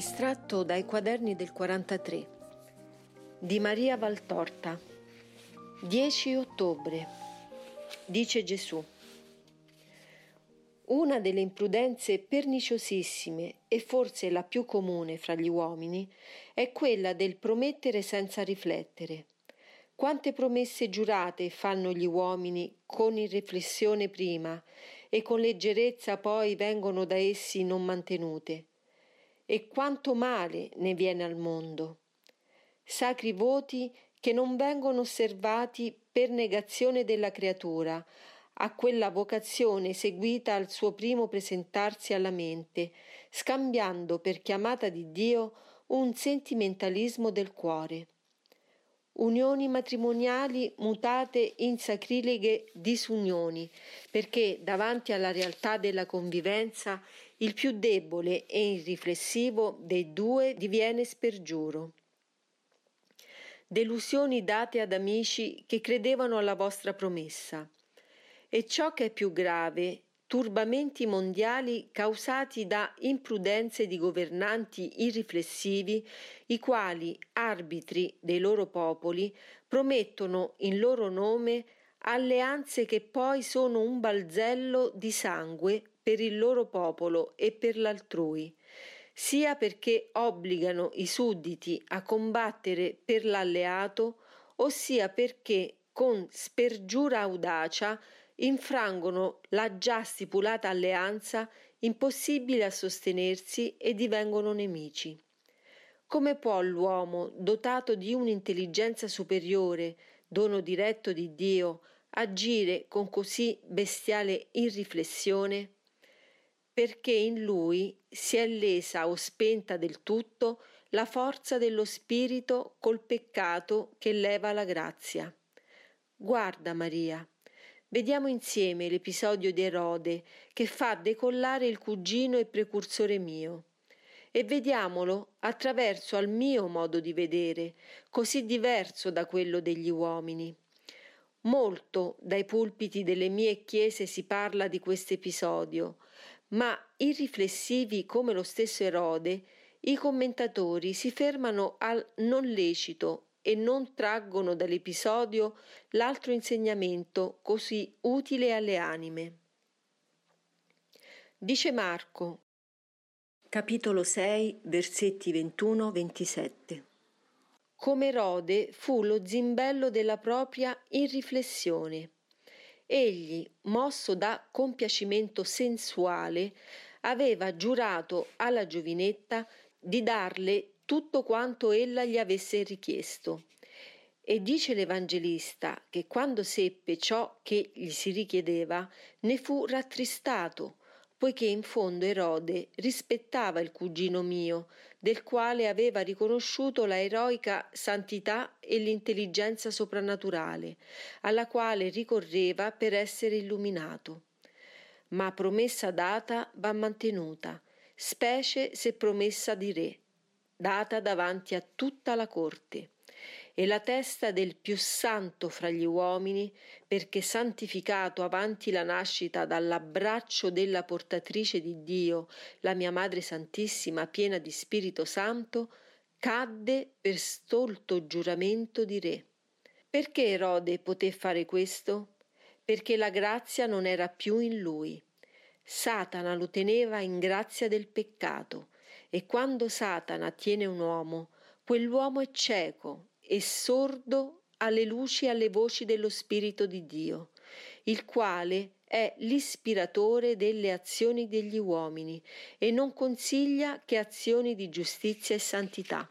Estratto dai quaderni del 43 di Maria Valtorta. 10 ottobre. Dice Gesù. Una delle imprudenze perniciosissime e forse la più comune fra gli uomini è quella del promettere senza riflettere. Quante promesse giurate fanno gli uomini con irriflessione prima e con leggerezza poi vengono da essi non mantenute e quanto male ne viene al mondo. Sacri voti che non vengono osservati per negazione della creatura, a quella vocazione seguita al suo primo presentarsi alla mente, scambiando per chiamata di Dio un sentimentalismo del cuore unioni matrimoniali mutate in sacrileghe disunioni, perché davanti alla realtà della convivenza il più debole e irriflessivo dei due diviene spergiuro. Delusioni date ad amici che credevano alla vostra promessa. E ciò che è più grave turbamenti mondiali causati da imprudenze di governanti irriflessivi, i quali, arbitri dei loro popoli, promettono in loro nome alleanze che poi sono un balzello di sangue per il loro popolo e per l'altrui, sia perché obbligano i sudditi a combattere per l'alleato, ossia perché con spergiura audacia infrangono la già stipulata alleanza, impossibile a sostenersi e divengono nemici. Come può l'uomo, dotato di un'intelligenza superiore, dono diretto di Dio, agire con così bestiale irriflessione? Perché in lui si è lesa o spenta del tutto la forza dello spirito col peccato che leva la grazia. Guarda Maria, Vediamo insieme l'episodio di Erode che fa decollare il cugino e precursore mio. E vediamolo attraverso al mio modo di vedere, così diverso da quello degli uomini. Molto dai pulpiti delle mie chiese si parla di questo episodio, ma irriflessivi come lo stesso Erode, i commentatori si fermano al non lecito e non traggono dall'episodio l'altro insegnamento così utile alle anime. Dice Marco, capitolo 6, versetti 21-27. Come Erode fu lo zimbello della propria irriflessione. Egli, mosso da compiacimento sensuale, aveva giurato alla giovinetta di darle tutto quanto ella gli avesse richiesto. E dice l'Evangelista che quando seppe ciò che gli si richiedeva, ne fu rattristato, poiché in fondo Erode rispettava il cugino mio, del quale aveva riconosciuto la eroica santità e l'intelligenza soprannaturale, alla quale ricorreva per essere illuminato. Ma promessa data va mantenuta, specie se promessa di re data davanti a tutta la corte, e la testa del più santo fra gli uomini, perché santificato avanti la nascita dall'abbraccio della portatrice di Dio, la mia Madre Santissima, piena di Spirito Santo, cadde per stolto giuramento di re. Perché Erode poté fare questo? Perché la grazia non era più in lui. Satana lo teneva in grazia del peccato e quando Satana tiene un uomo, quell'uomo è cieco e sordo alle luci e alle voci dello Spirito di Dio, il quale è l'ispiratore delle azioni degli uomini e non consiglia che azioni di giustizia e santità.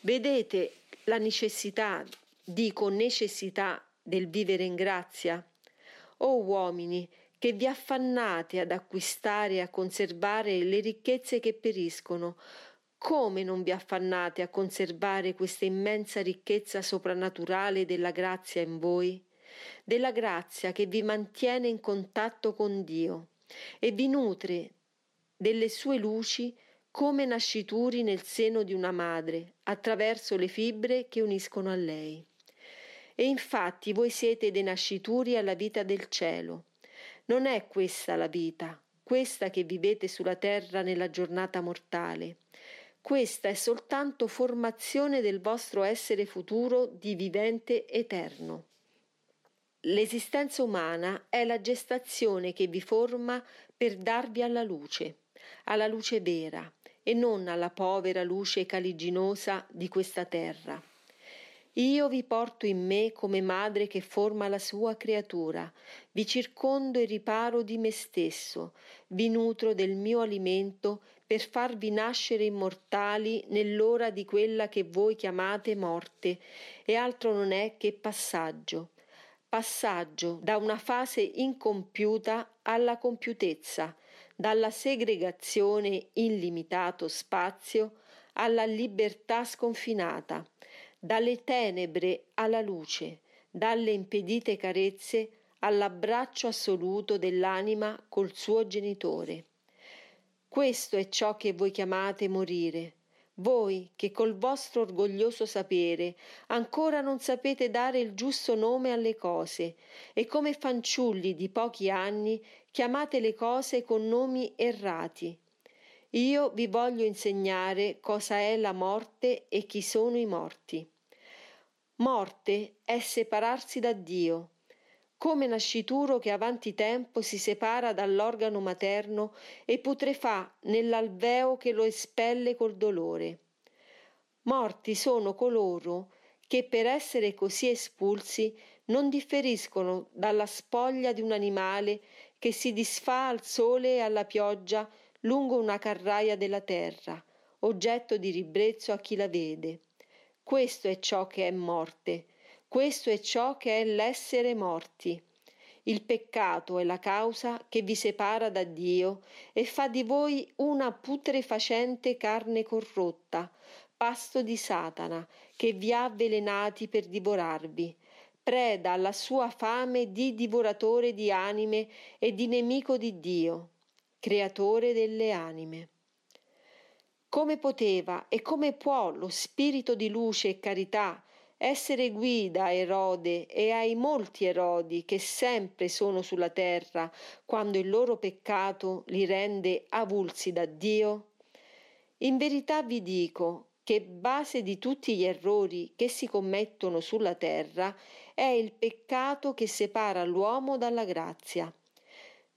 Vedete la necessità, dico necessità, del vivere in grazia? O uomini che vi affannate ad acquistare e a conservare le ricchezze che periscono, come non vi affannate a conservare questa immensa ricchezza soprannaturale della grazia in voi? Della grazia che vi mantiene in contatto con Dio e vi nutre delle sue luci come nascituri nel seno di una madre, attraverso le fibre che uniscono a lei. E infatti voi siete dei nascituri alla vita del cielo, non è questa la vita, questa che vivete sulla terra nella giornata mortale. Questa è soltanto formazione del vostro essere futuro di vivente eterno. L'esistenza umana è la gestazione che vi forma per darvi alla luce, alla luce vera e non alla povera luce caliginosa di questa terra. Io vi porto in me come madre che forma la sua creatura, vi circondo e riparo di me stesso, vi nutro del mio alimento per farvi nascere immortali nell'ora di quella che voi chiamate morte, e altro non è che passaggio. Passaggio da una fase incompiuta alla compiutezza, dalla segregazione in limitato spazio alla libertà sconfinata dalle tenebre alla luce, dalle impedite carezze all'abbraccio assoluto dell'anima col suo genitore. Questo è ciò che voi chiamate morire, voi che col vostro orgoglioso sapere ancora non sapete dare il giusto nome alle cose e come fanciulli di pochi anni chiamate le cose con nomi errati. Io vi voglio insegnare cosa è la morte e chi sono i morti. Morte è separarsi da Dio, come nascituro che avanti tempo si separa dall'organo materno e putrefà nell'alveo che lo espelle col dolore. Morti sono coloro che per essere così espulsi non differiscono dalla spoglia di un animale che si disfà al sole e alla pioggia lungo una carraia della terra, oggetto di ribrezzo a chi la vede. Questo è ciò che è morte, questo è ciò che è l'essere morti. Il peccato è la causa che vi separa da Dio e fa di voi una putrefacente carne corrotta, pasto di Satana, che vi ha avvelenati per divorarvi, preda alla sua fame di divoratore di anime e di nemico di Dio creatore delle anime. Come poteva e come può lo spirito di luce e carità essere guida a Erode e ai molti Erodi che sempre sono sulla terra quando il loro peccato li rende avulsi da Dio? In verità vi dico che base di tutti gli errori che si commettono sulla terra è il peccato che separa l'uomo dalla grazia.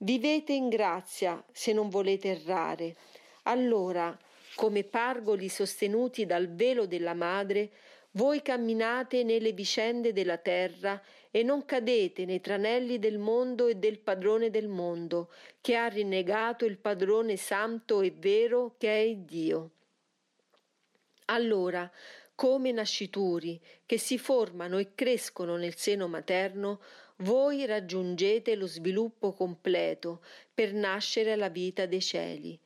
Vivete in grazia se non volete errare. Allora, come pargoli sostenuti dal velo della madre, voi camminate nelle vicende della terra e non cadete nei tranelli del mondo e del padrone del mondo, che ha rinnegato il padrone santo e vero che è Dio. Allora, come nascituri che si formano e crescono nel seno materno, voi raggiungete lo sviluppo completo per nascere alla vita dei cieli.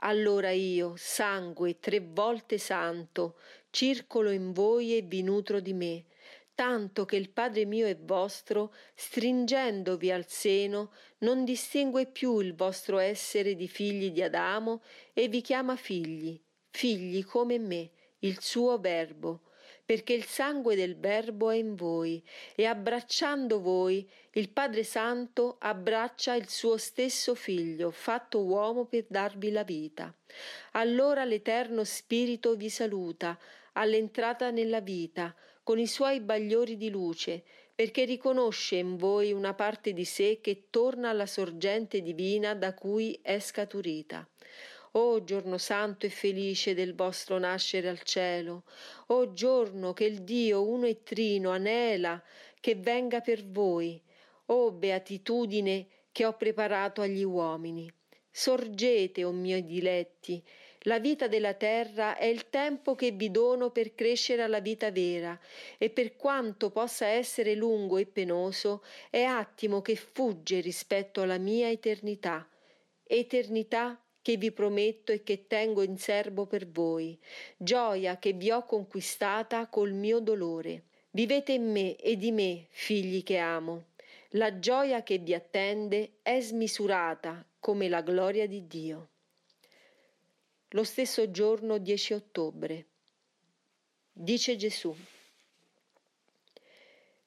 Allora io, sangue tre volte santo, circolo in voi e vi nutro di me, tanto che il Padre mio e vostro, stringendovi al seno, non distingue più il vostro essere di figli di Adamo e vi chiama figli, figli come me, il suo verbo perché il sangue del Verbo è in voi e abbracciando voi il Padre Santo abbraccia il suo stesso Figlio, fatto uomo per darvi la vita. Allora l'Eterno Spirito vi saluta all'entrata nella vita con i suoi bagliori di luce, perché riconosce in voi una parte di sé che torna alla sorgente divina da cui è scaturita. O giorno santo e felice del vostro nascere al cielo, o giorno che il Dio uno e trino anela che venga per voi, o beatitudine che ho preparato agli uomini. Sorgete, o miei diletti, la vita della terra è il tempo che vi dono per crescere alla vita vera, e per quanto possa essere lungo e penoso, è attimo che fugge rispetto alla mia eternità. Eternità che vi prometto e che tengo in serbo per voi, gioia che vi ho conquistata col mio dolore. Vivete in me e di me, figli che amo. La gioia che vi attende è smisurata come la gloria di Dio. Lo stesso giorno 10 ottobre. Dice Gesù.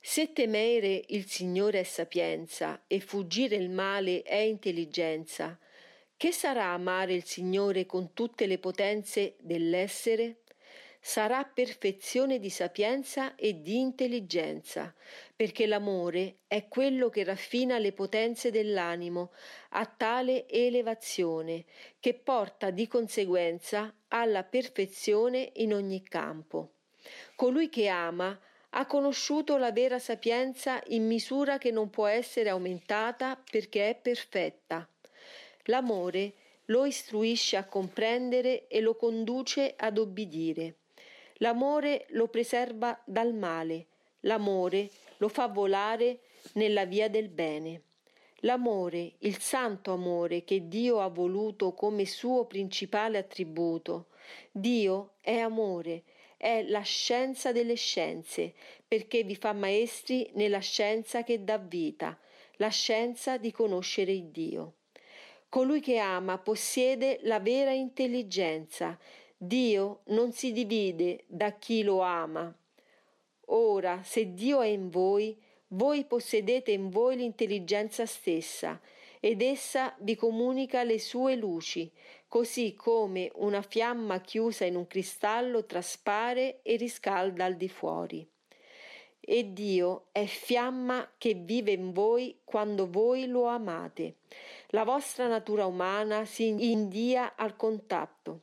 Se temere il Signore è sapienza e fuggire il male è intelligenza, Che sarà amare il Signore con tutte le potenze dell'essere? Sarà perfezione di sapienza e di intelligenza, perché l'amore è quello che raffina le potenze dell'animo a tale elevazione, che porta di conseguenza alla perfezione in ogni campo. Colui che ama ha conosciuto la vera sapienza in misura che non può essere aumentata perché è perfetta. L'amore lo istruisce a comprendere e lo conduce ad obbedire. L'amore lo preserva dal male, l'amore lo fa volare nella via del bene. L'amore, il santo amore che Dio ha voluto come suo principale attributo. Dio è amore, è la scienza delle scienze, perché vi fa maestri nella scienza che dà vita, la scienza di conoscere il Dio. Colui che ama possiede la vera intelligenza. Dio non si divide da chi lo ama. Ora, se Dio è in voi, voi possedete in voi l'intelligenza stessa, ed essa vi comunica le sue luci, così come una fiamma chiusa in un cristallo traspare e riscalda al di fuori e Dio è fiamma che vive in voi quando voi lo amate. La vostra natura umana si india al contatto.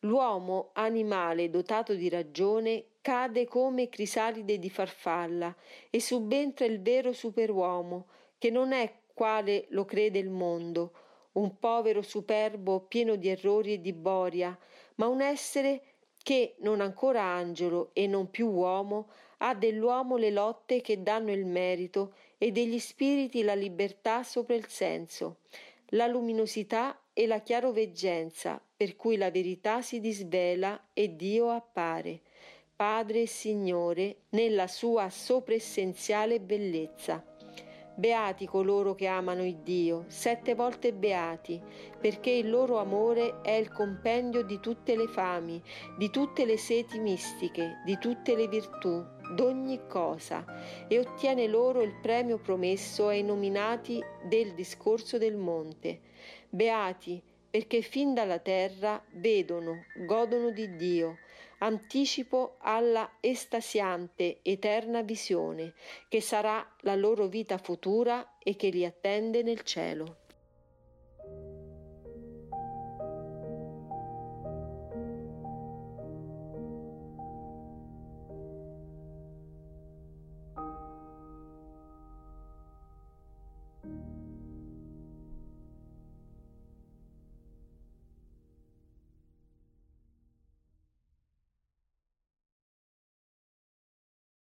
L'uomo animale dotato di ragione cade come crisalide di farfalla e subentra il vero superuomo, che non è quale lo crede il mondo, un povero superbo pieno di errori e di boria, ma un essere che, non ancora angelo e non più uomo, ha dell'uomo le lotte che danno il merito e degli spiriti la libertà sopra il senso, la luminosità e la chiaroveggenza, per cui la verità si disvela e Dio appare, Padre e Signore, nella sua sopraessenziale bellezza. Beati coloro che amano il Dio, sette volte beati, perché il loro amore è il compendio di tutte le fami, di tutte le seti mistiche, di tutte le virtù, d'ogni cosa, e ottiene loro il premio promesso ai nominati del discorso del monte. Beati, perché fin dalla terra vedono, godono di Dio, anticipo alla estasiante eterna visione, che sarà la loro vita futura e che li attende nel cielo.